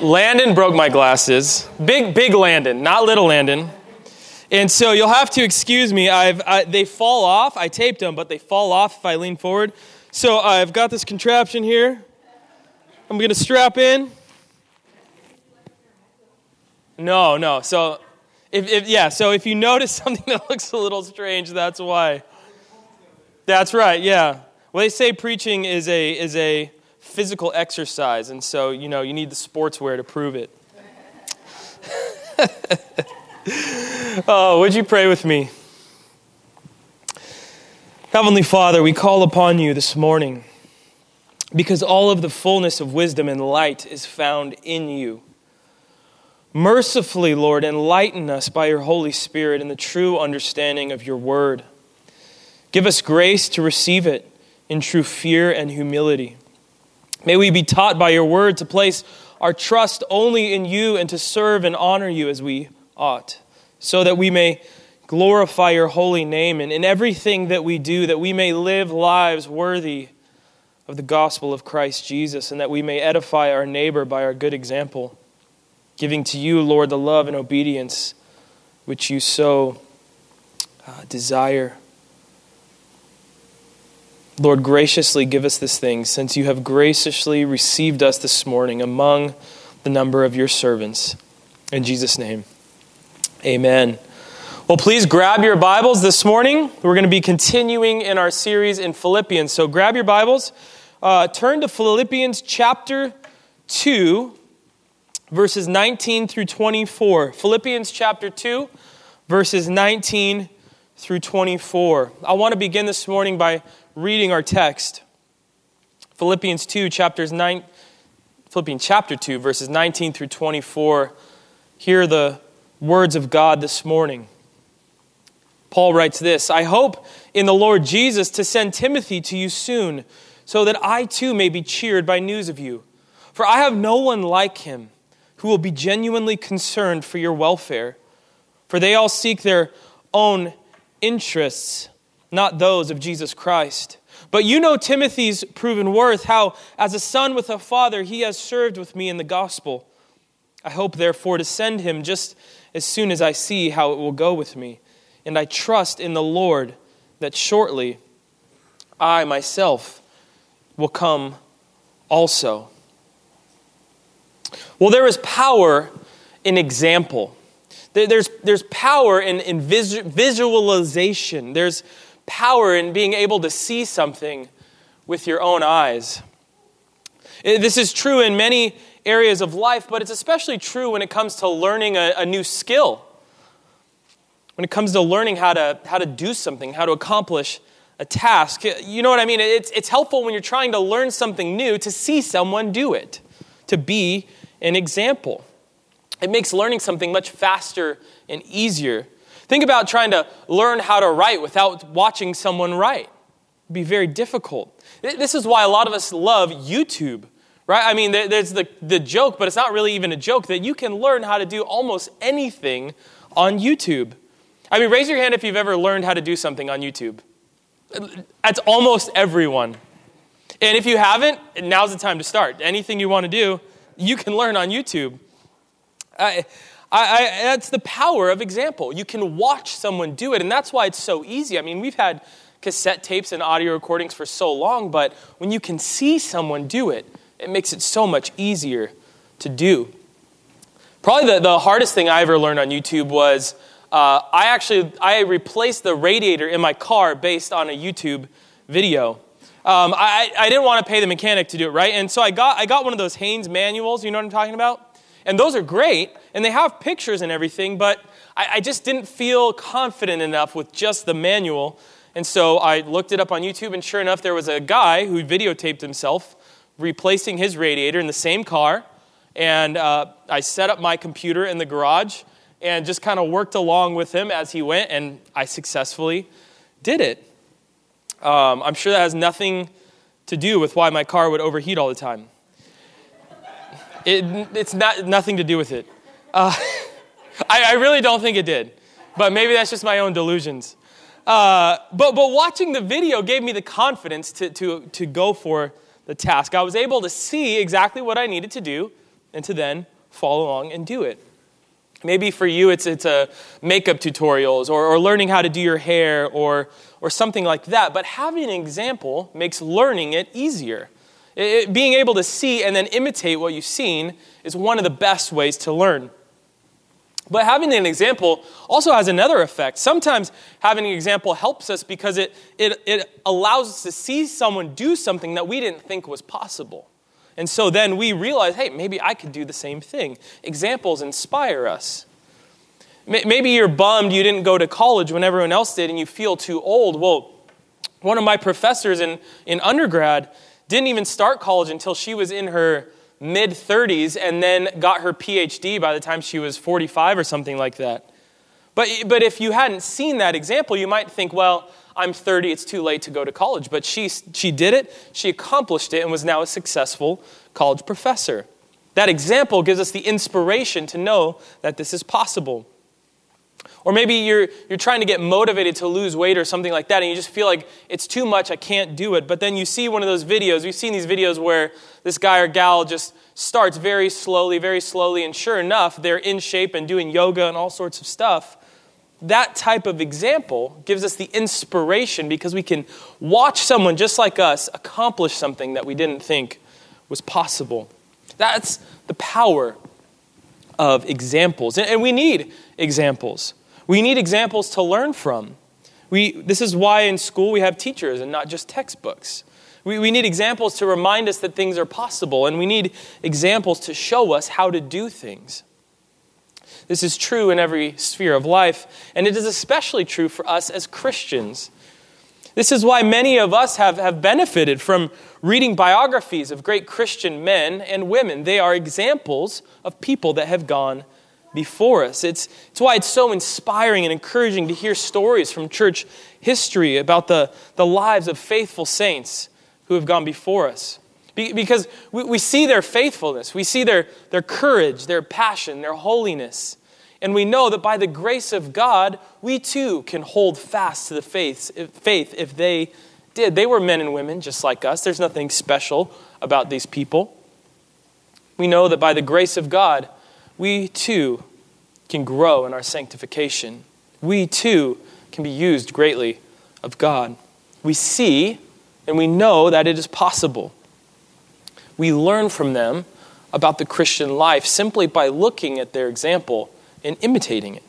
Landon broke my glasses. Big, big Landon, not little Landon. And so you'll have to excuse me. I've, I, they fall off. I taped them, but they fall off if I lean forward. So I've got this contraption here. I'm going to strap in. No, no. So, if, if, yeah, so if you notice something that looks a little strange, that's why. That's right, yeah. Well, they say preaching is a, is a physical exercise, and so, you know, you need the sportswear to prove it. oh, would you pray with me? Heavenly Father, we call upon you this morning because all of the fullness of wisdom and light is found in you. Mercifully, Lord, enlighten us by your Holy Spirit in the true understanding of your word. Give us grace to receive it in true fear and humility. May we be taught by your word to place our trust only in you and to serve and honor you as we ought, so that we may glorify your holy name and in everything that we do, that we may live lives worthy of the gospel of Christ Jesus, and that we may edify our neighbor by our good example, giving to you, Lord, the love and obedience which you so uh, desire. Lord, graciously give us this thing, since you have graciously received us this morning among the number of your servants. In Jesus' name, amen. Well, please grab your Bibles this morning. We're going to be continuing in our series in Philippians. So grab your Bibles, uh, turn to Philippians chapter 2, verses 19 through 24. Philippians chapter 2, verses 19 through 24. I want to begin this morning by reading our text. Philippians 2, chapters 9, Philippians chapter 2, verses 19 through 24. Hear the words of God this morning. Paul writes this I hope in the Lord Jesus to send Timothy to you soon, so that I too may be cheered by news of you. For I have no one like him who will be genuinely concerned for your welfare. For they all seek their own interests not those of Jesus Christ. But you know Timothy's proven worth, how, as a son with a father, he has served with me in the gospel. I hope, therefore, to send him just as soon as I see how it will go with me. And I trust in the Lord that shortly I myself will come also. Well, there is power in example. There's, there's power in, in visualization. There's power in being able to see something with your own eyes. Eh, this is true in many areas of life, but it's especially true when it comes to learning a, a new skill. When it comes to learning how to, how to do something, how to accomplish a task. Eh, you know what I mean? It's, it's helpful when you're trying to learn something new to see someone do it, to be an example. It makes learning something much faster and easier Think about trying to learn how to write without watching someone write. It'd be very difficult. This is why a lot of us love YouTube, right? I mean, there's the, the joke, but it's not really even a joke that you can learn how to do almost anything on YouTube. I mean, raise your hand if you've ever learned how to do something on YouTube. That's almost everyone. And if you haven't, now's the time to start. Anything you want to do, you can learn on YouTube. I, I, I, that's the power of example. You can watch someone do it, and that's why it's so easy. I mean, we've had cassette tapes and audio recordings for so long, but when you can see someone do it, it makes it so much easier to do. Probably the, the hardest thing I ever learned on YouTube was uh, I actually I replaced the radiator in my car based on a YouTube video. Um, I, I didn't want to pay the mechanic to do it right, and so I got I got one of those Haynes manuals. You know what I'm talking about? And those are great, and they have pictures and everything, but I, I just didn't feel confident enough with just the manual. And so I looked it up on YouTube, and sure enough, there was a guy who videotaped himself replacing his radiator in the same car. And uh, I set up my computer in the garage and just kind of worked along with him as he went, and I successfully did it. Um, I'm sure that has nothing to do with why my car would overheat all the time. It, it's not, nothing to do with it. Uh, I, I, really don't think it did, but maybe that's just my own delusions. Uh, but, but watching the video gave me the confidence to, to, to go for the task. I was able to see exactly what I needed to do and to then follow along and do it. Maybe for you, it's, it's a makeup tutorials or, or learning how to do your hair or, or something like that. But having an example makes learning it easier. It, being able to see and then imitate what you've seen is one of the best ways to learn. But having an example also has another effect. Sometimes having an example helps us because it, it, it allows us to see someone do something that we didn't think was possible. And so then we realize, hey, maybe I could do the same thing. Examples inspire us. Maybe you're bummed you didn't go to college when everyone else did and you feel too old. Well, one of my professors in, in undergrad didn't even start college until she was in her mid 30s and then got her PhD by the time she was 45 or something like that. But, but if you hadn't seen that example, you might think, well, I'm 30, it's too late to go to college. But she, she did it, she accomplished it, and was now a successful college professor. That example gives us the inspiration to know that this is possible. Or maybe you're, you're trying to get motivated to lose weight or something like that, and you just feel like it's too much, I can't do it. But then you see one of those videos, we've seen these videos where this guy or gal just starts very slowly, very slowly, and sure enough, they're in shape and doing yoga and all sorts of stuff that type of example gives us the inspiration because we can watch someone just like us accomplish something that we didn't think was possible. That's the power of examples. And we need examples. We need examples to learn from. We, this is why in school we have teachers and not just textbooks. We, we need examples to remind us that things are possible, and we need examples to show us how to do things. This is true in every sphere of life, and it is especially true for us as Christians. This is why many of us have, have benefited from reading biographies of great Christian men and women. They are examples of people that have gone before us. It's, it's why it's so inspiring and encouraging to hear stories from church history about the, the lives of faithful saints who have gone before us. Be, because we, we see their faithfulness, we see their, their courage, their passion, their holiness. And we know that by the grace of God, we too can hold fast to the faith, faith if they did. They were men and women just like us. There's nothing special about these people. We know that by the grace of God, we too can grow in our sanctification. We too can be used greatly of God. We see and we know that it is possible. We learn from them about the Christian life simply by looking at their example and imitating it.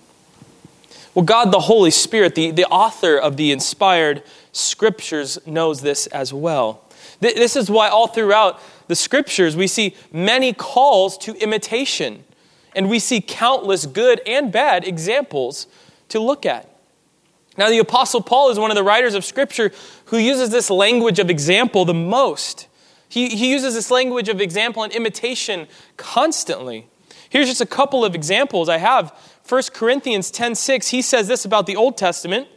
Well, God, the Holy Spirit, the, the author of the inspired scriptures, knows this as well. This is why all throughout the scriptures we see many calls to imitation, and we see countless good and bad examples to look at. Now, the Apostle Paul is one of the writers of Scripture who uses this language of example the most. He, he uses this language of example and imitation constantly. Here's just a couple of examples I have. 1 Corinthians 10:6, he says this about the Old Testament.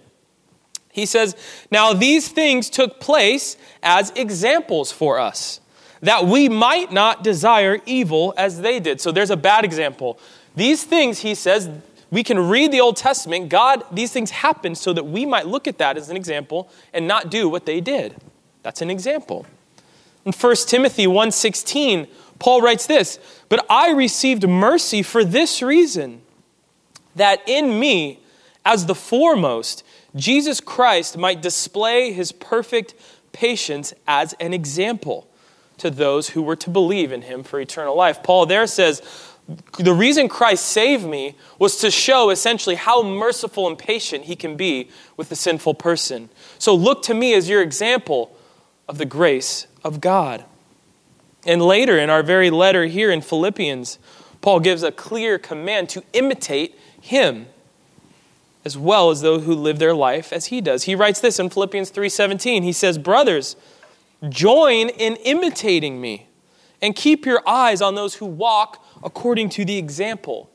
He says, "Now these things took place as examples for us, that we might not desire evil as they did." So there's a bad example. These things, he says, we can read the Old Testament. God, these things happened so that we might look at that as an example and not do what they did. That's an example. In 1 Timothy 1:16, Paul writes this But I received mercy for this reason, that in me, as the foremost, Jesus Christ might display his perfect patience as an example to those who were to believe in him for eternal life. Paul there says, the reason Christ saved me was to show essentially how merciful and patient he can be with the sinful person. So look to me as your example of the grace of God. And later in our very letter here in Philippians, Paul gives a clear command to imitate him as well as those who live their life as he does. He writes this in Philippians 3:17. He says, "Brothers, join in imitating me And keep your eyes on those who walk according to the example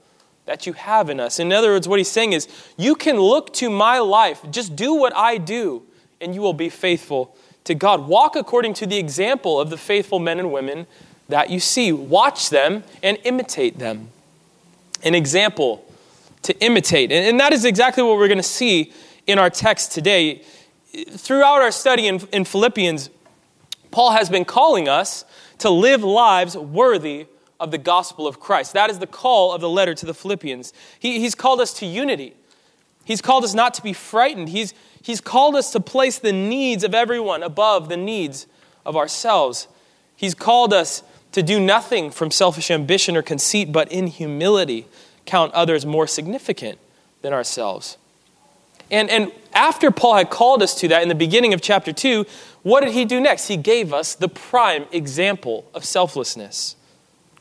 that you have in us. In other words, what he's saying is, you can look to my life, just do what I do, and you will be faithful to God. Walk according to the example of the faithful men and women that you see. Watch them and imitate them. An example to imitate. And that is exactly what we're going to see in our text today. Throughout our study in, in Philippians, Paul has been calling us to live lives worthy of the gospel of Christ. That is the call of the letter to the Philippians. He, he's called us to unity. He's called us not to be frightened. He's, he's called us to place the needs of everyone above the needs of ourselves. He's called us to do nothing from selfish ambition or conceit, but in humility count others more significant than ourselves. And, and after Paul had called us to that in the beginning of chapter 2, what did he do next? He gave us the prime example of selflessness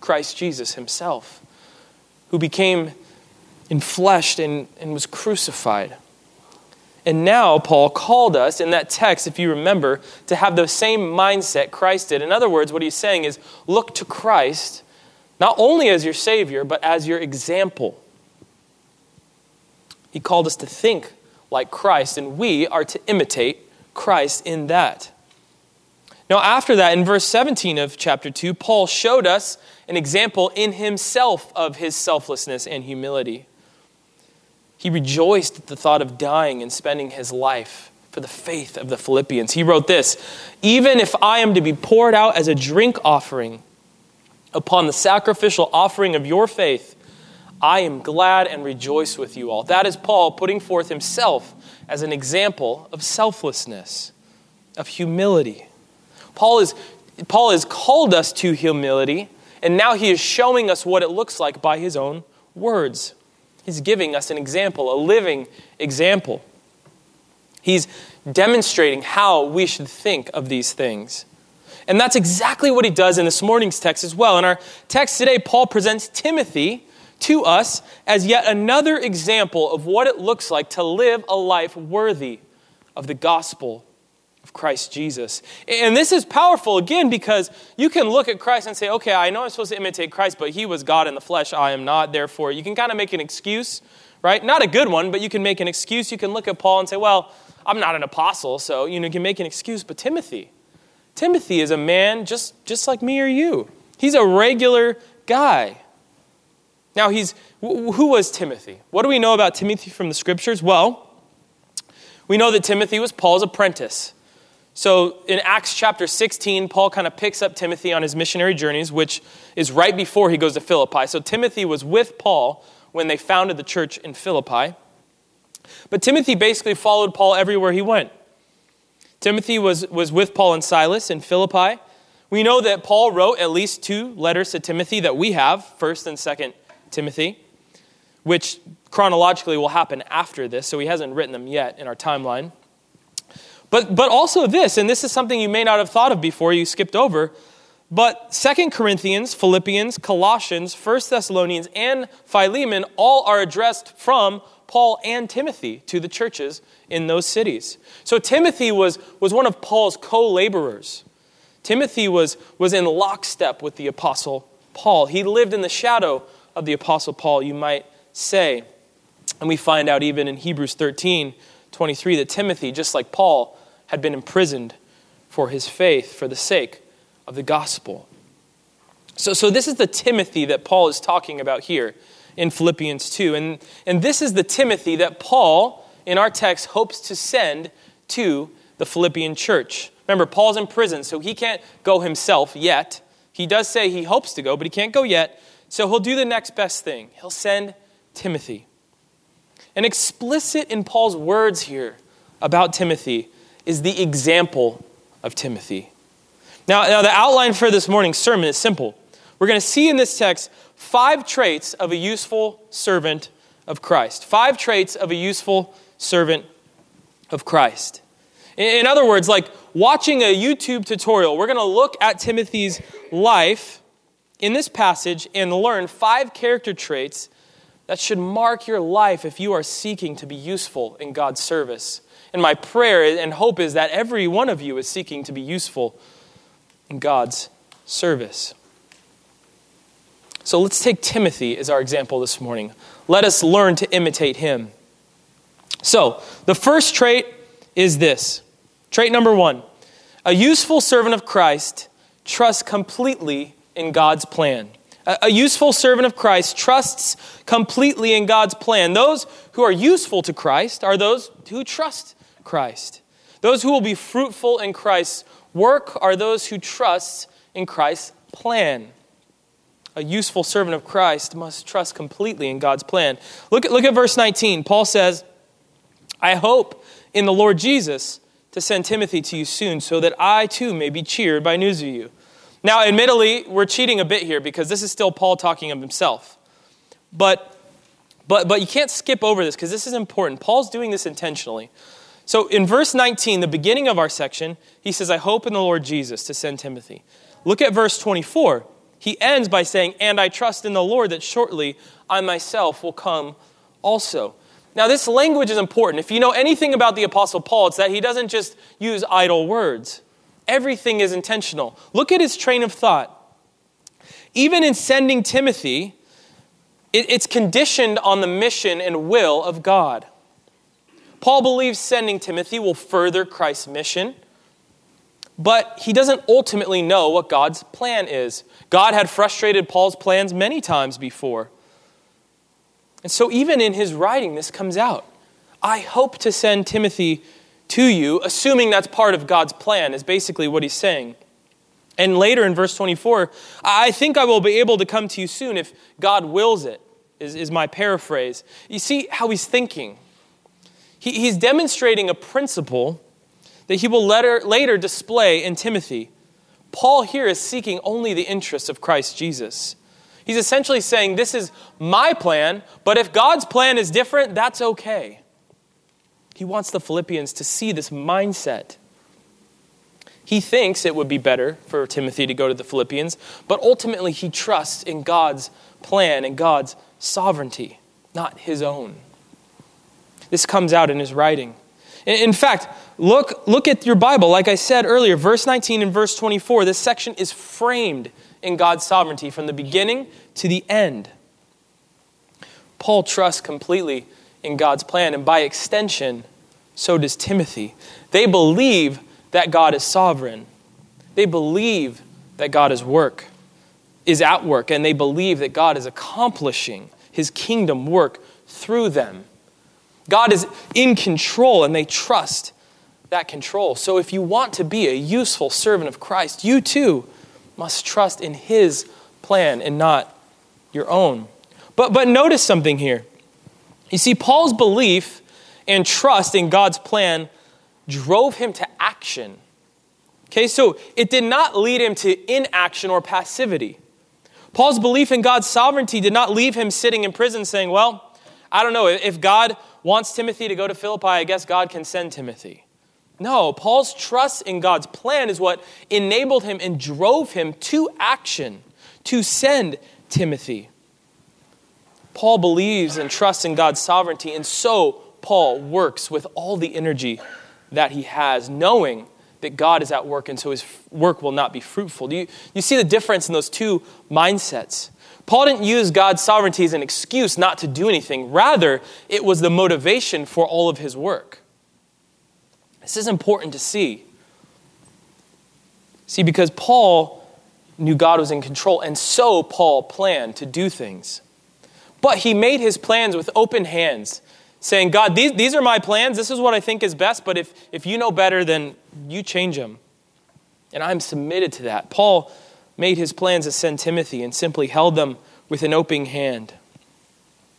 Christ Jesus himself, who became enfleshed and, and was crucified. And now, Paul called us in that text, if you remember, to have the same mindset Christ did. In other words, what he's saying is look to Christ not only as your Savior, but as your example. He called us to think like Christ, and we are to imitate Christ in that. Now, after that, in verse 17 of chapter 2, Paul showed us an example in himself of his selflessness and humility. He rejoiced at the thought of dying and spending his life for the faith of the Philippians. He wrote this Even if I am to be poured out as a drink offering upon the sacrificial offering of your faith, I am glad and rejoice with you all. That is Paul putting forth himself as an example of selflessness, of humility. Paul, is, Paul has called us to humility, and now he is showing us what it looks like by his own words. He's giving us an example, a living example. He's demonstrating how we should think of these things. And that's exactly what he does in this morning's text as well. In our text today, Paul presents Timothy to us as yet another example of what it looks like to live a life worthy of the gospel of Christ Jesus. And this is powerful again because you can look at Christ and say, okay, I know I'm supposed to imitate Christ, but he was God in the flesh. I am not. Therefore, you can kind of make an excuse, right? Not a good one, but you can make an excuse. You can look at Paul and say, well, I'm not an apostle, so you know, you can make an excuse. But Timothy, Timothy is a man just, just like me or you. He's a regular guy. Now, he's, who was Timothy? What do we know about Timothy from the scriptures? Well, we know that Timothy was Paul's apprentice. So in Acts chapter 16, Paul kind of picks up Timothy on his missionary journeys, which is right before he goes to Philippi. So Timothy was with Paul when they founded the church in Philippi. But Timothy basically followed Paul everywhere he went. Timothy was, was with Paul and Silas in Philippi. We know that Paul wrote at least two letters to Timothy that we have, 1st and 2nd Timothy, which chronologically will happen after this, so he hasn't written them yet in our timeline. But, but also this, and this is something you may not have thought of before, you skipped over, but Second Corinthians, Philippians, Colossians, First Thessalonians, and Philemon all are addressed from Paul and Timothy to the churches in those cities. So Timothy was, was one of Paul's co laborers. Timothy was, was in lockstep with the Apostle Paul. He lived in the shadow of the Apostle Paul, you might say. And we find out even in Hebrews 13 23 that Timothy, just like Paul, had been imprisoned for his faith for the sake of the gospel. So, so this is the Timothy that Paul is talking about here in Philippians 2. And, and this is the Timothy that Paul, in our text, hopes to send to the Philippian church. Remember, Paul's in prison, so he can't go himself yet. He does say he hopes to go, but he can't go yet. So he'll do the next best thing. He'll send Timothy. And explicit in Paul's words here about Timothy is the example of Timothy. Now, now the outline for this morning's sermon is simple. We're going to see in this text five traits of a useful servant of Christ. Five traits of a useful servant of Christ. In other words, like watching a YouTube tutorial, we're going to look at Timothy's life in this passage and learn five character traits that should mark your life if you are seeking to be useful in God's service. And my prayer and hope is that every one of you is seeking to be useful in God's service. So let's take Timothy as our example this morning. Let us learn to imitate him. So, the first trait is this trait number one a useful servant of Christ trusts completely in God's plan. A useful servant of Christ trusts completely in God's plan. Those who are useful to Christ are those who trust Christ. Those who will be fruitful in Christ's work are those who trust in Christ's plan. A useful servant of Christ must trust completely in God's plan. Look at, look at verse 19. Paul says, I hope in the Lord Jesus to send Timothy to you soon so that I too may be cheered by news of you. Now, admittedly, we're cheating a bit here because this is still Paul talking of himself. But, but, but you can't skip over this because this is important. Paul's doing this intentionally. So in verse 19, the beginning of our section, he says, I hope in the Lord Jesus to send Timothy. Look at verse 24. He ends by saying, And I trust in the Lord that shortly I myself will come also. Now, this language is important. If you know anything about the Apostle Paul, it's that he doesn't just use idle words, everything is intentional. Look at his train of thought. Even in sending Timothy, it's conditioned on the mission and will of God. Paul believes sending Timothy will further Christ's mission, but he doesn't ultimately know what God's plan is. God had frustrated Paul's plans many times before. And so, even in his writing, this comes out. I hope to send Timothy to you, assuming that's part of God's plan, is basically what he's saying. And later in verse 24, I think I will be able to come to you soon if God wills it, is, is my paraphrase. You see how he's thinking. He, he's demonstrating a principle that he will later, later display in Timothy. Paul here is seeking only the interests of Christ Jesus. He's essentially saying, This is my plan, but if God's plan is different, that's okay. He wants the Philippians to see this mindset. He thinks it would be better for Timothy to go to the Philippians, but ultimately he trusts in God's plan and God's sovereignty, not his own. This comes out in his writing. In fact, look, look at your Bible. Like I said earlier, verse 19 and verse 24, this section is framed in God's sovereignty from the beginning to the end. Paul trusts completely in God's plan, and by extension, so does Timothy. They believe that God is sovereign. They believe that God is work is at work and they believe that God is accomplishing his kingdom work through them. God is in control and they trust that control. So if you want to be a useful servant of Christ, you too must trust in His plan and not your own. But, but notice something here. You see, Paul's belief and trust in God's plan drove him to action. Okay, so it did not lead him to inaction or passivity. Paul's belief in God's sovereignty did not leave him sitting in prison saying, Well, I don't know, if God wants Timothy to go to Philippi, I guess God can send Timothy. No, Paul's trust in God's plan is what enabled him and drove him to action to send Timothy. Paul believes and trusts in God's sovereignty, and so Paul works with all the energy that he has, knowing that God is at work, and so his work will not be fruitful. Do you, you see the difference in those two mindsets? Paul didn't use God's sovereignty as an excuse not to do anything. Rather, it was the motivation for all of his work. This is important to see. See, because Paul knew God was in control, and so Paul planned to do things. But he made his plans with open hands, saying, God, these, these are my plans. This is what I think is best, but if, if you know better, then you change them. And I'm submitted to that. Paul made his plans to send Timothy and simply held them with an open hand.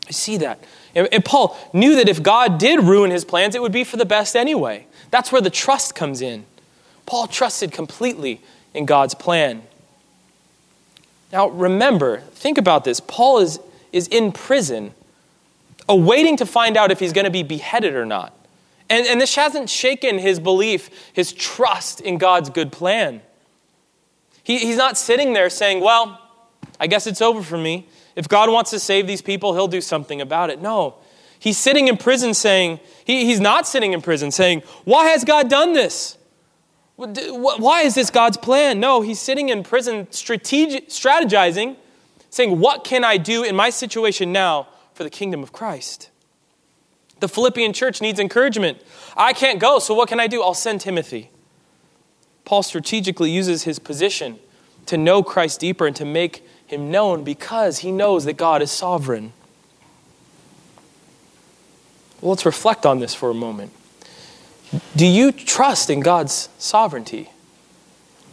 I see that. And Paul knew that if God did ruin his plans, it would be for the best anyway. That's where the trust comes in. Paul trusted completely in God's plan. Now, remember, think about this. Paul is, is in prison, awaiting to find out if he's going to be beheaded or not. And, and this hasn't shaken his belief, his trust in God's good plan. He, he's not sitting there saying, Well, I guess it's over for me. If God wants to save these people, he'll do something about it. No. He's sitting in prison saying, he, he's not sitting in prison saying, Why has God done this? Why is this God's plan? No, he's sitting in prison strategizing saying, What can I do in my situation now for the kingdom of Christ? The Philippian church needs encouragement. I can't go, so what can I do? I'll send Timothy. Paul strategically uses his position to know Christ deeper and to make him known because he knows that God is sovereign. Well, let's reflect on this for a moment. Do you trust in God's sovereignty?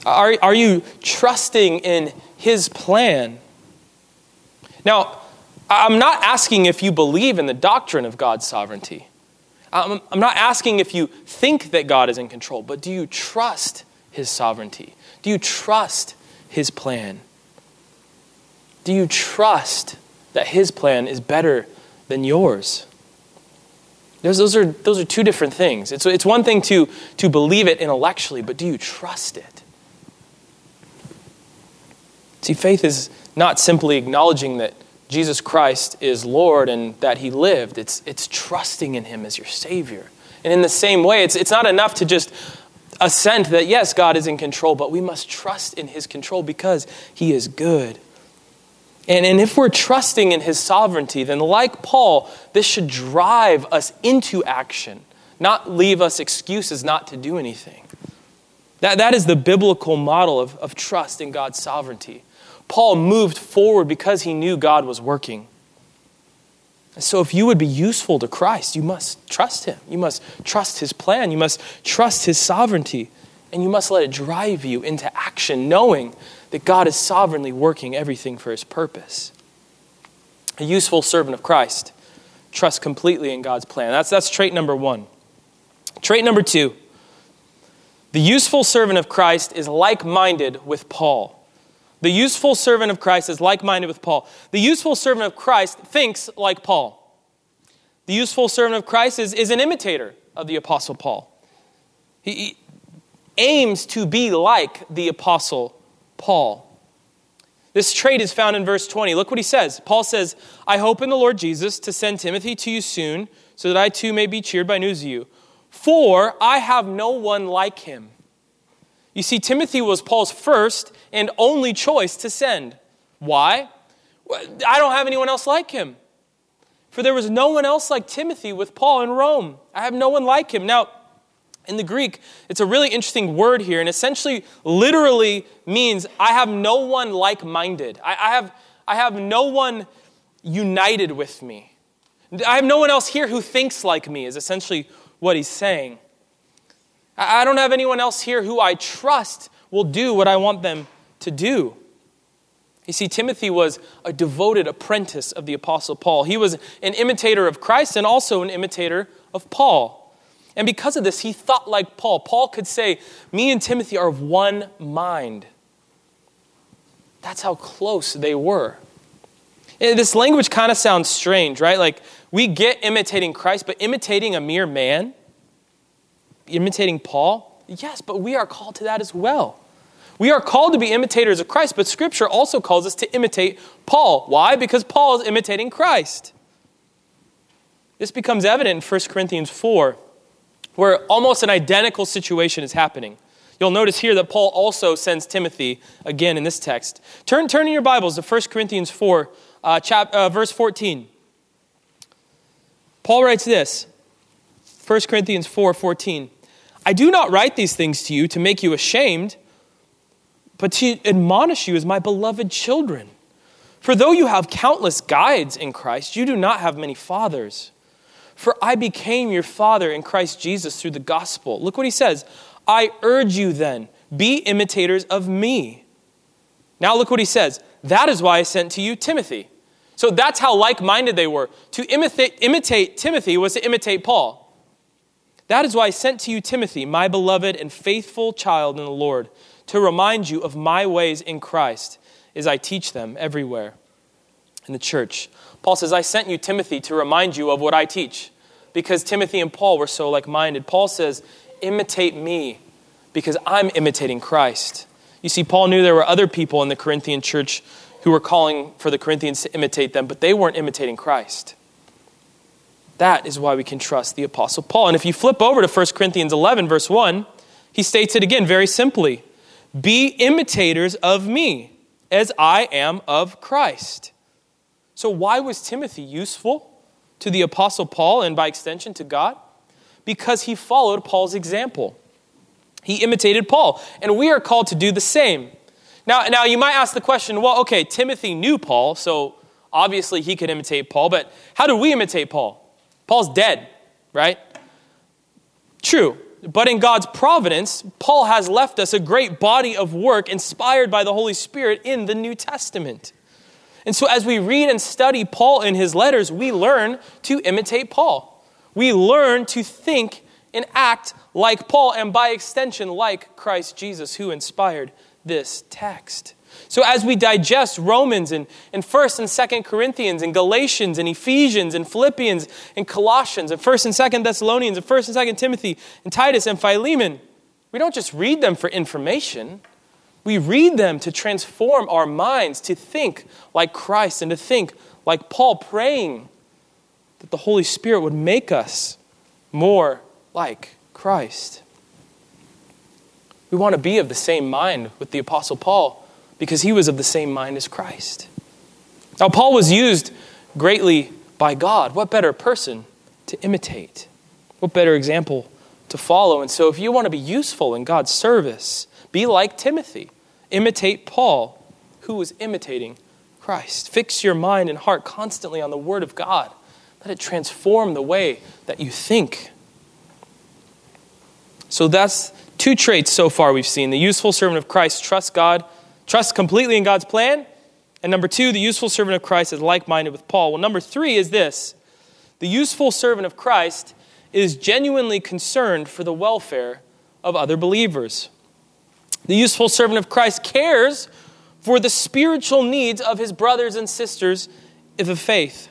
Are, are you trusting in His plan? Now, I'm not asking if you believe in the doctrine of God's sovereignty. I'm, I'm not asking if you think that God is in control, but do you trust His sovereignty? Do you trust His plan? Do you trust that His plan is better than yours? Those, those, are, those are two different things. It's, it's one thing to, to believe it intellectually, but do you trust it? See, faith is not simply acknowledging that Jesus Christ is Lord and that He lived, it's, it's trusting in Him as your Savior. And in the same way, it's, it's not enough to just assent that, yes, God is in control, but we must trust in His control because He is good. And, and if we're trusting in his sovereignty, then like Paul, this should drive us into action, not leave us excuses not to do anything. That, that is the biblical model of, of trust in God's sovereignty. Paul moved forward because he knew God was working. So, if you would be useful to Christ, you must trust him. You must trust his plan. You must trust his sovereignty. And you must let it drive you into action, knowing that God is sovereignly working everything for his purpose. A useful servant of Christ trusts completely in God's plan. That's, that's trait number one. Trait number two the useful servant of Christ is like minded with Paul. The useful servant of Christ is like minded with Paul. The useful servant of Christ thinks like Paul. The useful servant of Christ is, is an imitator of the Apostle Paul. He, he aims to be like the Apostle Paul. This trait is found in verse 20. Look what he says. Paul says, I hope in the Lord Jesus to send Timothy to you soon, so that I too may be cheered by news of you. For I have no one like him. You see, Timothy was Paul's first and only choice to send. Why? I don't have anyone else like him. For there was no one else like Timothy with Paul in Rome. I have no one like him. Now, in the Greek, it's a really interesting word here, and essentially, literally means I have no one like minded. I, I, have, I have no one united with me. I have no one else here who thinks like me, is essentially what he's saying. I, I don't have anyone else here who I trust will do what I want them to do. You see, Timothy was a devoted apprentice of the Apostle Paul. He was an imitator of Christ and also an imitator of Paul. And because of this, he thought like Paul. Paul could say, Me and Timothy are of one mind. That's how close they were. And this language kind of sounds strange, right? Like we get imitating Christ, but imitating a mere man, imitating Paul, yes, but we are called to that as well. We are called to be imitators of Christ, but Scripture also calls us to imitate Paul. Why? Because Paul is imitating Christ. This becomes evident in 1 Corinthians 4 where almost an identical situation is happening. You'll notice here that Paul also sends Timothy again in this text. Turn, turn in your Bibles to 1 Corinthians 4, uh, chap, uh, verse 14. Paul writes this 1 Corinthians 4 14. I do not write these things to you to make you ashamed, but to admonish you as my beloved children. For though you have countless guides in Christ, you do not have many fathers. For I became your father in Christ Jesus through the gospel. Look what he says. I urge you then, be imitators of me. Now look what he says. That is why I sent to you Timothy. So that's how like minded they were. To imitate, imitate Timothy was to imitate Paul. That is why I sent to you Timothy, my beloved and faithful child in the Lord, to remind you of my ways in Christ as I teach them everywhere in the church. Paul says, I sent you Timothy to remind you of what I teach because Timothy and Paul were so like minded. Paul says, imitate me because I'm imitating Christ. You see, Paul knew there were other people in the Corinthian church who were calling for the Corinthians to imitate them, but they weren't imitating Christ. That is why we can trust the Apostle Paul. And if you flip over to 1 Corinthians 11, verse 1, he states it again very simply Be imitators of me as I am of Christ. So, why was Timothy useful to the Apostle Paul and by extension to God? Because he followed Paul's example. He imitated Paul, and we are called to do the same. Now, now you might ask the question well, okay, Timothy knew Paul, so obviously he could imitate Paul, but how do we imitate Paul? Paul's dead, right? True. But in God's providence, Paul has left us a great body of work inspired by the Holy Spirit in the New Testament. And so, as we read and study Paul in his letters, we learn to imitate Paul. We learn to think and act like Paul, and by extension, like Christ Jesus, who inspired this text. So, as we digest Romans and, and 1st and 2nd Corinthians and Galatians and Ephesians and Philippians and Colossians and 1st and 2nd Thessalonians and 1st and 2nd Timothy and Titus and Philemon, we don't just read them for information. We read them to transform our minds to think like Christ and to think like Paul, praying that the Holy Spirit would make us more like Christ. We want to be of the same mind with the Apostle Paul because he was of the same mind as Christ. Now, Paul was used greatly by God. What better person to imitate? What better example to follow? And so, if you want to be useful in God's service, be like Timothy. Imitate Paul, who was imitating Christ. Fix your mind and heart constantly on the Word of God. Let it transform the way that you think. So, that's two traits so far we've seen. The useful servant of Christ trusts God Trust completely in God's plan. And number two, the useful servant of Christ is like minded with Paul. Well, number three is this the useful servant of Christ is genuinely concerned for the welfare of other believers. The useful servant of Christ cares for the spiritual needs of his brothers and sisters of the faith.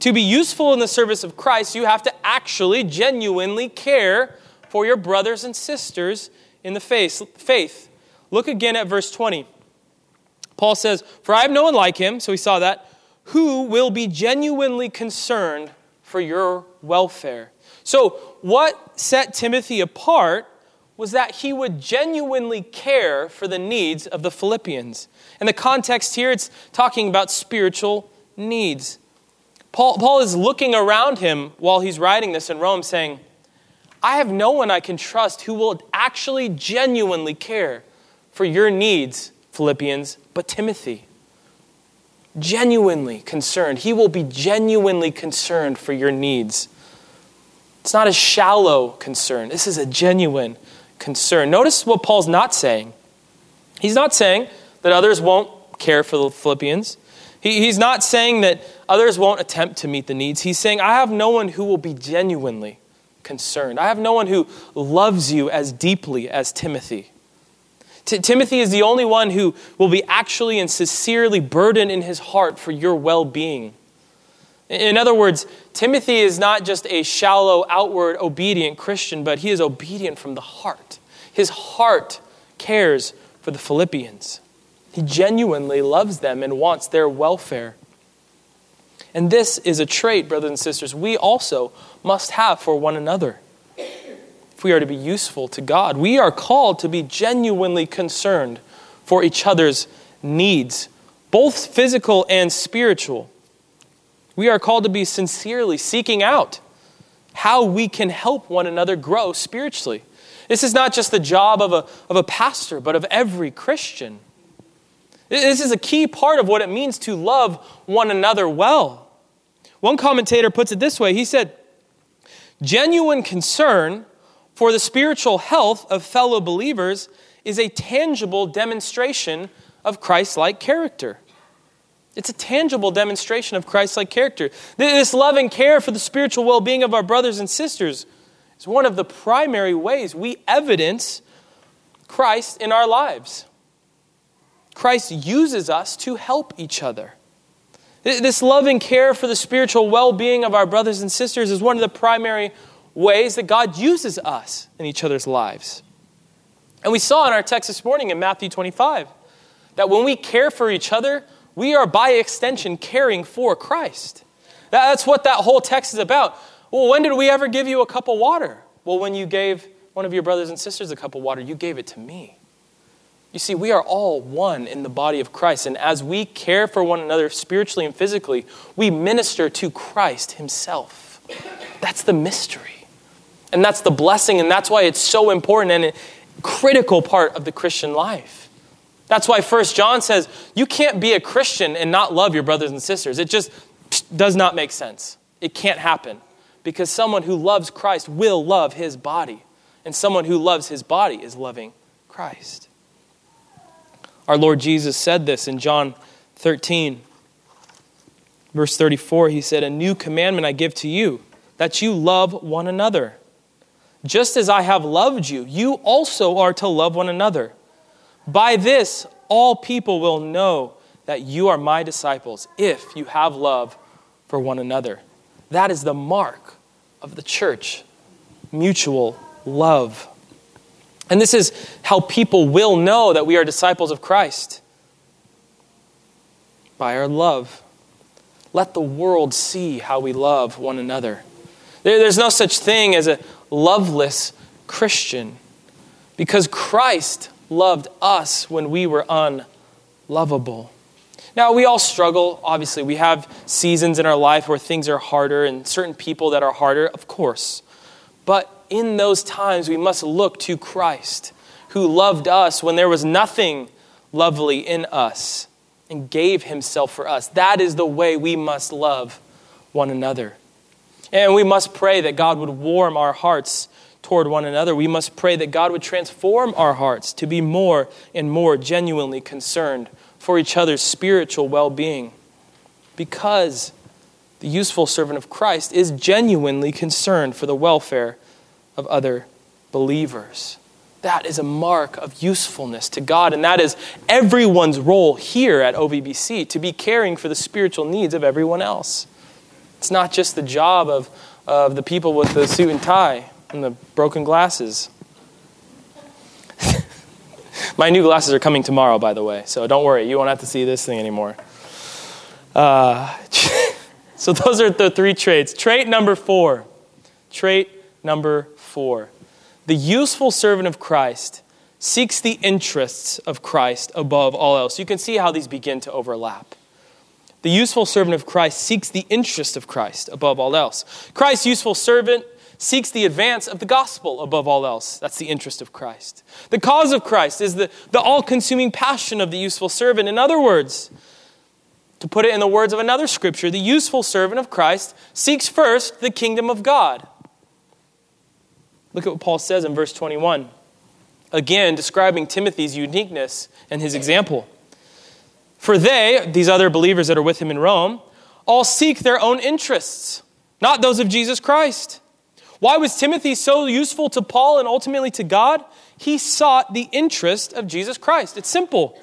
To be useful in the service of Christ, you have to actually genuinely care for your brothers and sisters in the faith. Look again at verse 20. Paul says, For I have no one like him, so we saw that, who will be genuinely concerned for your welfare. So, what set Timothy apart was that he would genuinely care for the needs of the Philippians. In the context here, it's talking about spiritual needs. Paul, Paul is looking around him while he's writing this in Rome, saying, I have no one I can trust who will actually genuinely care for your needs, Philippians, but Timothy. Genuinely concerned. He will be genuinely concerned for your needs. It's not a shallow concern. This is a genuine concern. Notice what Paul's not saying. He's not saying that others won't care for the Philippians. He, he's not saying that others won't attempt to meet the needs. He's saying, I have no one who will be genuinely concerned. I have no one who loves you as deeply as Timothy. T- Timothy is the only one who will be actually and sincerely burdened in his heart for your well being. In other words, Timothy is not just a shallow, outward, obedient Christian, but he is obedient from the heart. His heart cares for the Philippians. He genuinely loves them and wants their welfare. And this is a trait, brothers and sisters, we also must have for one another if we are to be useful to God. We are called to be genuinely concerned for each other's needs, both physical and spiritual. We are called to be sincerely seeking out how we can help one another grow spiritually. This is not just the job of a, of a pastor, but of every Christian. This is a key part of what it means to love one another well. One commentator puts it this way he said, Genuine concern for the spiritual health of fellow believers is a tangible demonstration of Christ like character. It's a tangible demonstration of Christ like character. This love and care for the spiritual well being of our brothers and sisters is one of the primary ways we evidence Christ in our lives. Christ uses us to help each other. This love and care for the spiritual well being of our brothers and sisters is one of the primary ways that God uses us in each other's lives. And we saw in our text this morning in Matthew 25 that when we care for each other, we are by extension caring for Christ. That's what that whole text is about. Well, when did we ever give you a cup of water? Well, when you gave one of your brothers and sisters a cup of water, you gave it to me. You see, we are all one in the body of Christ. And as we care for one another spiritually and physically, we minister to Christ Himself. That's the mystery. And that's the blessing. And that's why it's so important and a critical part of the Christian life. That's why First John says you can't be a Christian and not love your brothers and sisters. It just does not make sense. It can't happen. Because someone who loves Christ will love his body. And someone who loves his body is loving Christ. Our Lord Jesus said this in John 13, verse 34. He said, A new commandment I give to you, that you love one another. Just as I have loved you, you also are to love one another. By this, all people will know that you are my disciples if you have love for one another. That is the mark of the church mutual love. And this is how people will know that we are disciples of Christ by our love. Let the world see how we love one another. There's no such thing as a loveless Christian because Christ loved us when we were unlovable. Now, we all struggle. Obviously, we have seasons in our life where things are harder and certain people that are harder, of course. But in those times, we must look to Christ, who loved us when there was nothing lovely in us and gave himself for us. That is the way we must love one another. And we must pray that God would warm our hearts toward one another. We must pray that God would transform our hearts to be more and more genuinely concerned for each other's spiritual well being. Because the useful servant of Christ is genuinely concerned for the welfare of other believers. That is a mark of usefulness to God, and that is everyone's role here at OVBC to be caring for the spiritual needs of everyone else. It's not just the job of, of the people with the suit and tie and the broken glasses. My new glasses are coming tomorrow, by the way, so don't worry, you won't have to see this thing anymore. Uh, so, those are the three traits. Trait number four. Trait number four. The useful servant of Christ seeks the interests of Christ above all else. You can see how these begin to overlap. The useful servant of Christ seeks the interest of Christ above all else. Christ's useful servant seeks the advance of the gospel above all else. That's the interest of Christ. The cause of Christ is the, the all consuming passion of the useful servant. In other words, to put it in the words of another scripture, the useful servant of Christ seeks first the kingdom of God. Look at what Paul says in verse 21. Again, describing Timothy's uniqueness and his example. For they, these other believers that are with him in Rome, all seek their own interests, not those of Jesus Christ. Why was Timothy so useful to Paul and ultimately to God? He sought the interest of Jesus Christ. It's simple.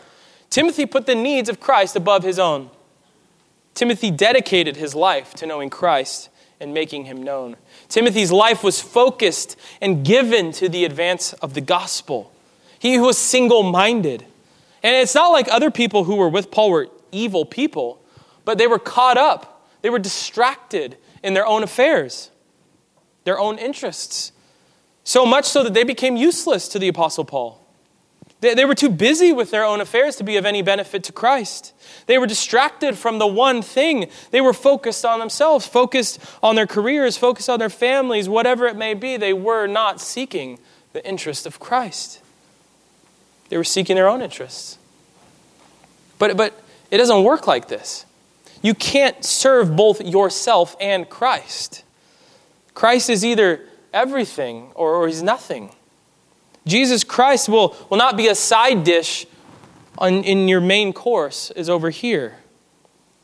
Timothy put the needs of Christ above his own. Timothy dedicated his life to knowing Christ and making him known. Timothy's life was focused and given to the advance of the gospel. He was single minded. And it's not like other people who were with Paul were evil people, but they were caught up, they were distracted in their own affairs, their own interests. So much so that they became useless to the Apostle Paul. They, they were too busy with their own affairs to be of any benefit to Christ. They were distracted from the one thing. They were focused on themselves, focused on their careers, focused on their families, whatever it may be. They were not seeking the interest of Christ. They were seeking their own interests. But, but it doesn't work like this. You can't serve both yourself and Christ. Christ is either everything or, or he's nothing. Jesus Christ will, will not be a side dish on, in your main course, is over here.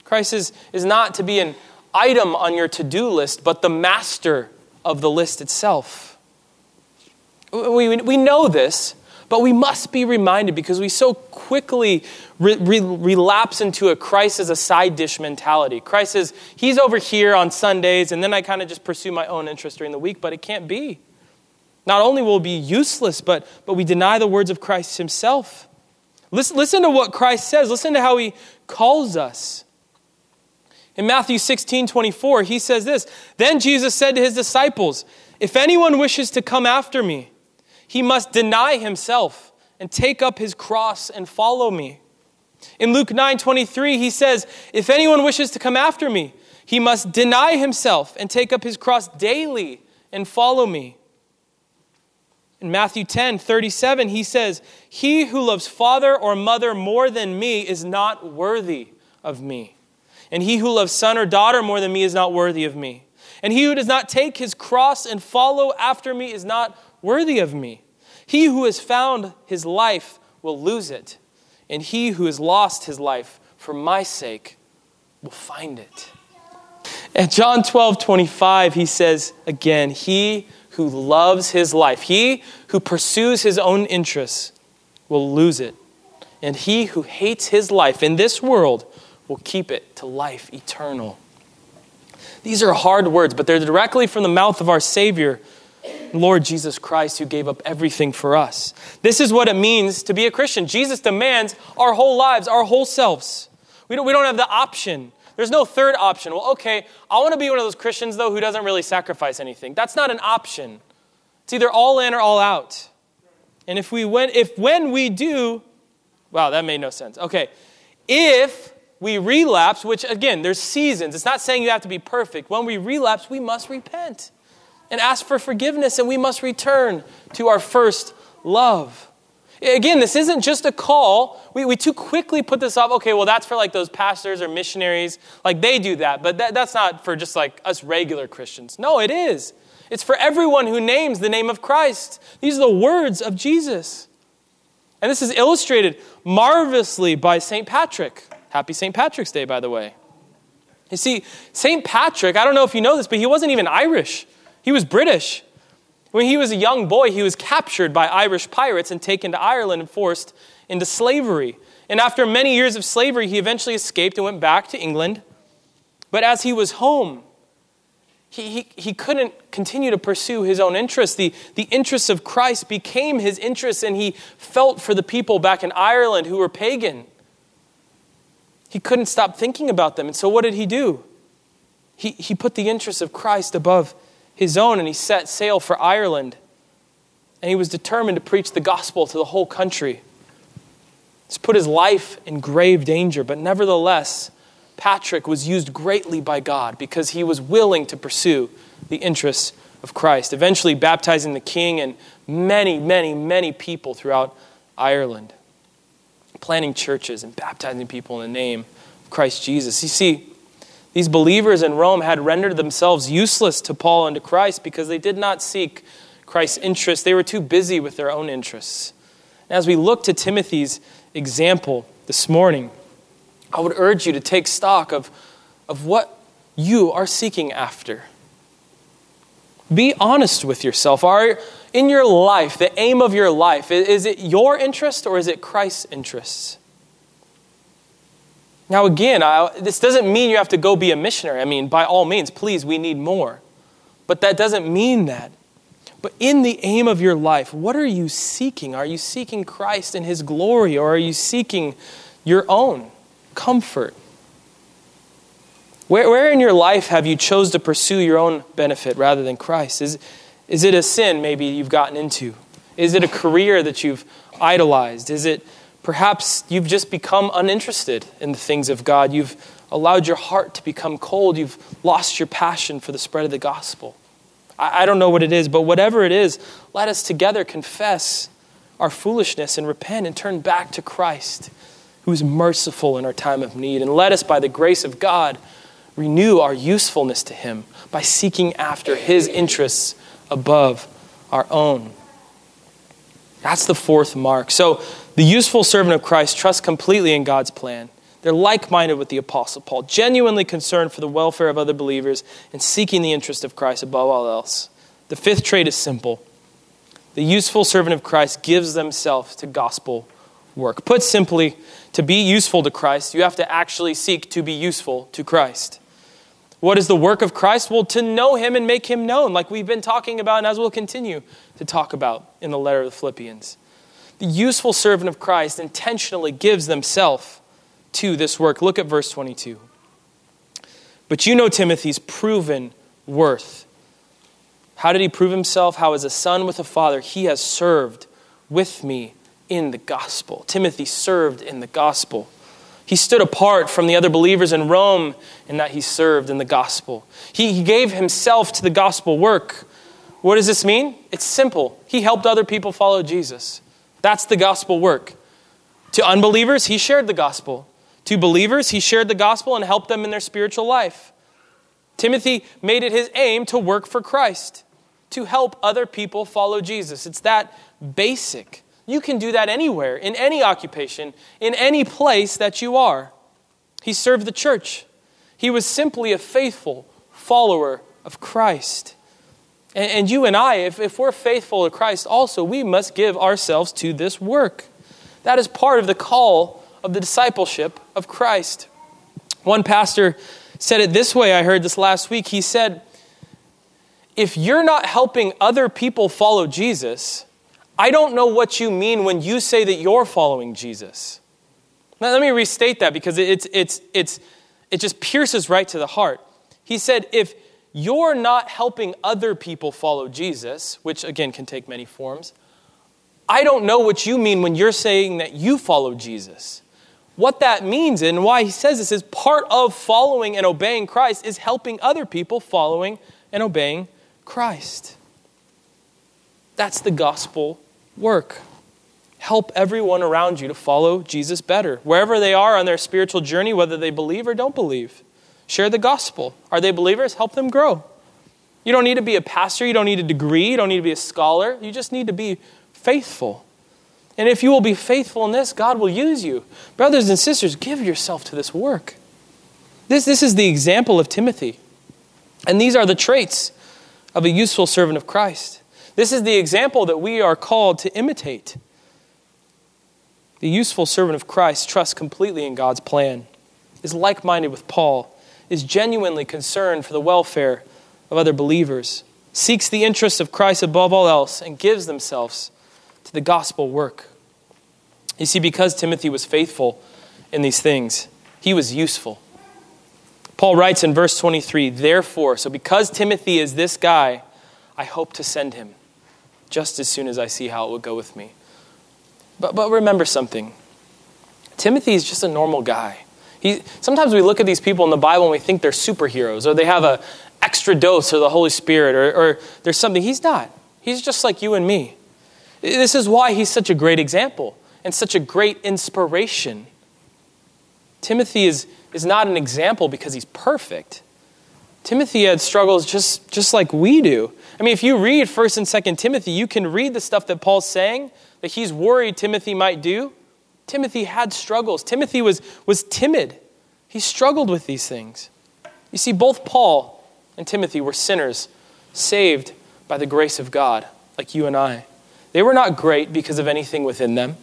Christ is, is not to be an item on your to do list, but the master of the list itself. We, we know this, but we must be reminded because we so quickly re- re- relapse into a Christ as a side dish mentality. Christ is, he's over here on Sundays, and then I kind of just pursue my own interest during the week, but it can't be. Not only will it be useless, but, but we deny the words of Christ himself. Listen, listen to what Christ says. Listen to how he calls us. In Matthew 16 24, he says this Then Jesus said to his disciples, If anyone wishes to come after me, he must deny himself and take up his cross and follow me. In Luke 9 23, he says, If anyone wishes to come after me, he must deny himself and take up his cross daily and follow me. In Matthew 10 37, he says, He who loves father or mother more than me is not worthy of me. And he who loves son or daughter more than me is not worthy of me. And he who does not take his cross and follow after me is not worthy of me. He who has found his life will lose it, and he who has lost his life for my sake will find it. At John 12 25, he says again, He who loves his life, he who pursues his own interests, will lose it. And he who hates his life in this world will keep it to life eternal. These are hard words, but they're directly from the mouth of our Savior, Lord Jesus Christ, who gave up everything for us. This is what it means to be a Christian. Jesus demands our whole lives, our whole selves. We don't, we don't have the option. There's no third option. Well, okay, I want to be one of those Christians, though, who doesn't really sacrifice anything. That's not an option. It's either all in or all out. And if we went, if when we do, wow, that made no sense. Okay, if we relapse, which again, there's seasons. It's not saying you have to be perfect. When we relapse, we must repent and ask for forgiveness, and we must return to our first love. Again, this isn't just a call. We, we too quickly put this off. Okay, well, that's for like those pastors or missionaries. Like they do that, but that, that's not for just like us regular Christians. No, it is. It's for everyone who names the name of Christ. These are the words of Jesus. And this is illustrated marvelously by St. Patrick. Happy St. Patrick's Day, by the way. You see, St. Patrick, I don't know if you know this, but he wasn't even Irish, he was British. When he was a young boy, he was captured by Irish pirates and taken to Ireland and forced into slavery. And after many years of slavery, he eventually escaped and went back to England. But as he was home, he, he, he couldn't continue to pursue his own interests. The, the interests of Christ became his interests, and he felt for the people back in Ireland who were pagan. He couldn't stop thinking about them. And so, what did he do? He, he put the interests of Christ above his own and he set sail for Ireland. And he was determined to preach the gospel to the whole country. He's put his life in grave danger, but nevertheless, Patrick was used greatly by God because he was willing to pursue the interests of Christ, eventually baptizing the king and many, many, many people throughout Ireland planting churches and baptizing people in the name of Christ Jesus. You see, these believers in Rome had rendered themselves useless to Paul and to Christ because they did not seek Christ's interests. They were too busy with their own interests. And as we look to Timothy's example this morning, I would urge you to take stock of, of what you are seeking after. Be honest with yourself. Are, in your life, the aim of your life, is it your interest or is it Christ's interests? Now, again, I, this doesn't mean you have to go be a missionary. I mean, by all means, please, we need more. But that doesn't mean that. But in the aim of your life, what are you seeking? Are you seeking Christ and His glory, or are you seeking your own comfort? Where, where in your life have you chose to pursue your own benefit rather than Christ? Is, is it a sin maybe you've gotten into? Is it a career that you've idolized? Is it perhaps you've just become uninterested in the things of God? You've allowed your heart to become cold. You've lost your passion for the spread of the gospel. I, I don't know what it is, but whatever it is, let us together confess our foolishness and repent and turn back to Christ, who is merciful in our time of need. And let us, by the grace of God, renew our usefulness to Him by seeking after His interests above our own. That's the fourth mark. So, the useful servant of Christ trusts completely in God's plan. They're like minded with the Apostle Paul, genuinely concerned for the welfare of other believers and seeking the interest of Christ above all else. The fifth trait is simple the useful servant of Christ gives themselves to gospel work. Put simply, to be useful to Christ, you have to actually seek to be useful to Christ. What is the work of Christ? Well, to know him and make him known, like we've been talking about and as we'll continue to talk about in the letter of the Philippians. The useful servant of Christ intentionally gives themselves to this work. Look at verse 22. But you know Timothy's proven worth. How did he prove himself? How, as a son with a father, he has served with me in the gospel. Timothy served in the gospel. He stood apart from the other believers in Rome in that he served in the gospel. He, he gave himself to the gospel work. What does this mean? It's simple. He helped other people follow Jesus. That's the gospel work. To unbelievers, he shared the gospel. To believers, he shared the gospel and helped them in their spiritual life. Timothy made it his aim to work for Christ, to help other people follow Jesus. It's that basic. You can do that anywhere, in any occupation, in any place that you are. He served the church. He was simply a faithful follower of Christ. And, and you and I, if, if we're faithful to Christ also, we must give ourselves to this work. That is part of the call of the discipleship of Christ. One pastor said it this way, I heard this last week. He said, If you're not helping other people follow Jesus, I don't know what you mean when you say that you're following Jesus. Now, let me restate that because it's, it's, it's, it just pierces right to the heart. He said, If you're not helping other people follow Jesus, which again can take many forms, I don't know what you mean when you're saying that you follow Jesus. What that means and why he says this is part of following and obeying Christ is helping other people following and obeying Christ. That's the gospel work. Help everyone around you to follow Jesus better, wherever they are on their spiritual journey, whether they believe or don't believe. Share the gospel. Are they believers? Help them grow. You don't need to be a pastor, you don't need a degree, you don't need to be a scholar. You just need to be faithful. And if you will be faithful in this, God will use you. Brothers and sisters, give yourself to this work. This, this is the example of Timothy. And these are the traits of a useful servant of Christ. This is the example that we are called to imitate. The useful servant of Christ trusts completely in God's plan, is like minded with Paul, is genuinely concerned for the welfare of other believers, seeks the interests of Christ above all else, and gives themselves to the gospel work. You see, because Timothy was faithful in these things, he was useful. Paul writes in verse 23 Therefore, so because Timothy is this guy, I hope to send him just as soon as I see how it will go with me. But, but remember something Timothy is just a normal guy. He, sometimes we look at these people in the Bible and we think they're superheroes or they have an extra dose of the Holy Spirit or, or there's something. He's not. He's just like you and me. This is why he's such a great example and such a great inspiration. Timothy is, is not an example because he's perfect. Timothy had struggles just, just like we do. I mean, if you read 1st and 2nd Timothy, you can read the stuff that Paul's saying that he's worried Timothy might do. Timothy had struggles. Timothy was, was timid. He struggled with these things. You see, both Paul and Timothy were sinners, saved by the grace of God, like you and I. They were not great because of anything within them,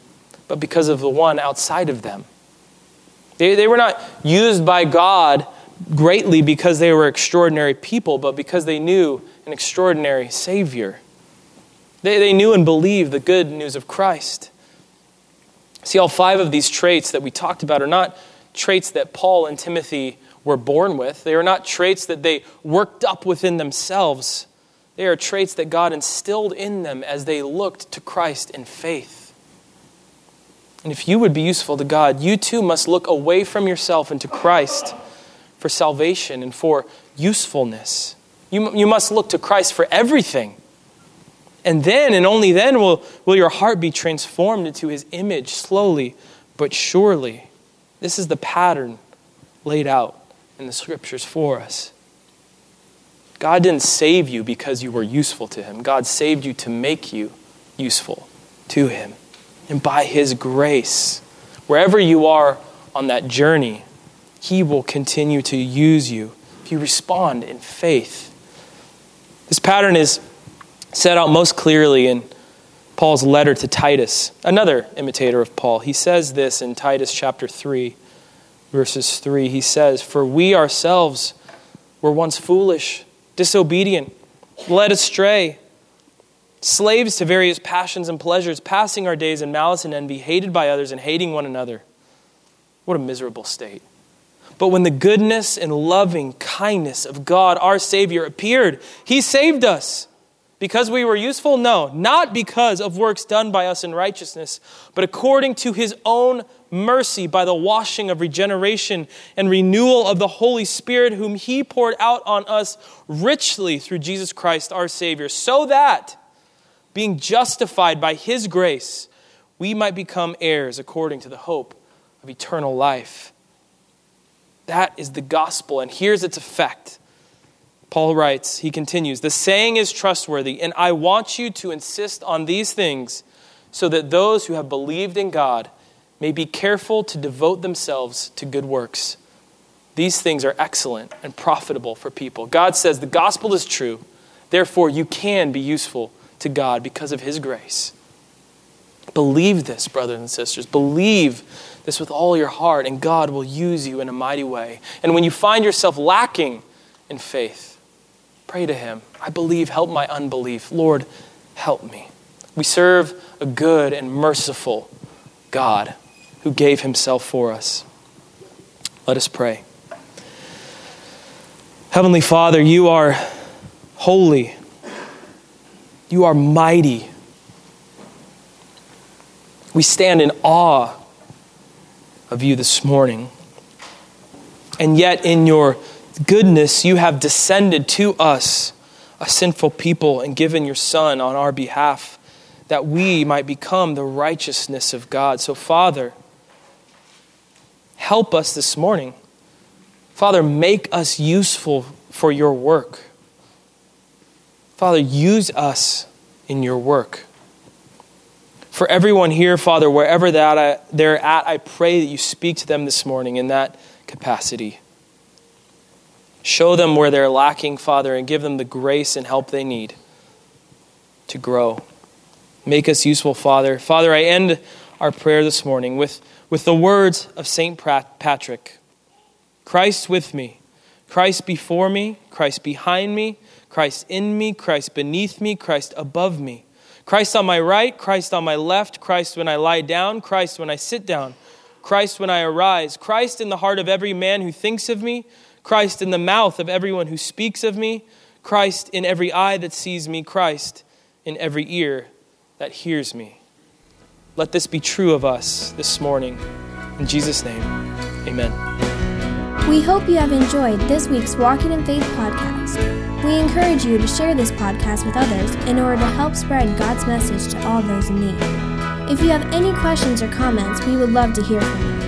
but because of the one outside of them. They, they were not used by God greatly because they were extraordinary people, but because they knew an extraordinary Savior. They, they knew and believed the good news of Christ. See, all five of these traits that we talked about are not traits that Paul and Timothy were born with. They are not traits that they worked up within themselves. They are traits that God instilled in them as they looked to Christ in faith. And if you would be useful to God, you too must look away from yourself and to Christ for salvation and for usefulness. You, you must look to Christ for everything. And then and only then will, will your heart be transformed into his image slowly but surely. This is the pattern laid out in the scriptures for us. God didn't save you because you were useful to him. God saved you to make you useful to him. And by his grace, wherever you are on that journey, he will continue to use you if you respond in faith. This pattern is set out most clearly in Paul's letter to Titus, another imitator of Paul. He says this in Titus chapter 3, verses 3. He says, For we ourselves were once foolish, disobedient, led astray, slaves to various passions and pleasures, passing our days in malice and envy, hated by others and hating one another. What a miserable state. But when the goodness and loving kindness of God, our Savior, appeared, He saved us Because we were useful? No, not because of works done by us in righteousness, but according to his own mercy by the washing of regeneration and renewal of the Holy Spirit, whom he poured out on us richly through Jesus Christ our Savior, so that, being justified by his grace, we might become heirs according to the hope of eternal life. That is the gospel, and here's its effect. Paul writes, he continues, The saying is trustworthy, and I want you to insist on these things so that those who have believed in God may be careful to devote themselves to good works. These things are excellent and profitable for people. God says the gospel is true, therefore, you can be useful to God because of His grace. Believe this, brothers and sisters. Believe this with all your heart, and God will use you in a mighty way. And when you find yourself lacking in faith, Pray to Him. I believe, help my unbelief. Lord, help me. We serve a good and merciful God who gave Himself for us. Let us pray. Heavenly Father, you are holy, you are mighty. We stand in awe of you this morning. And yet, in your goodness, you have descended to us, a sinful people, and given your Son on our behalf that we might become the righteousness of God. So, Father, help us this morning. Father, make us useful for your work. Father, use us in your work. For everyone here, Father, wherever that they're at, I pray that you speak to them this morning in that capacity. Show them where they're lacking, Father, and give them the grace and help they need to grow. Make us useful, Father. Father, I end our prayer this morning with, with the words of St. Patrick. Christ with me, Christ before me, Christ behind me, Christ in me, Christ beneath me, Christ above me. Christ on my right, Christ on my left, Christ when I lie down, Christ when I sit down, Christ when I arise, Christ in the heart of every man who thinks of me, Christ in the mouth of everyone who speaks of me, Christ in every eye that sees me, Christ in every ear that hears me. Let this be true of us this morning. In Jesus' name, amen. We hope you have enjoyed this week's Walking in Faith podcast. We encourage you to share this podcast with others in order to help spread God's message to all those in need. If you have any questions or comments, we would love to hear from you.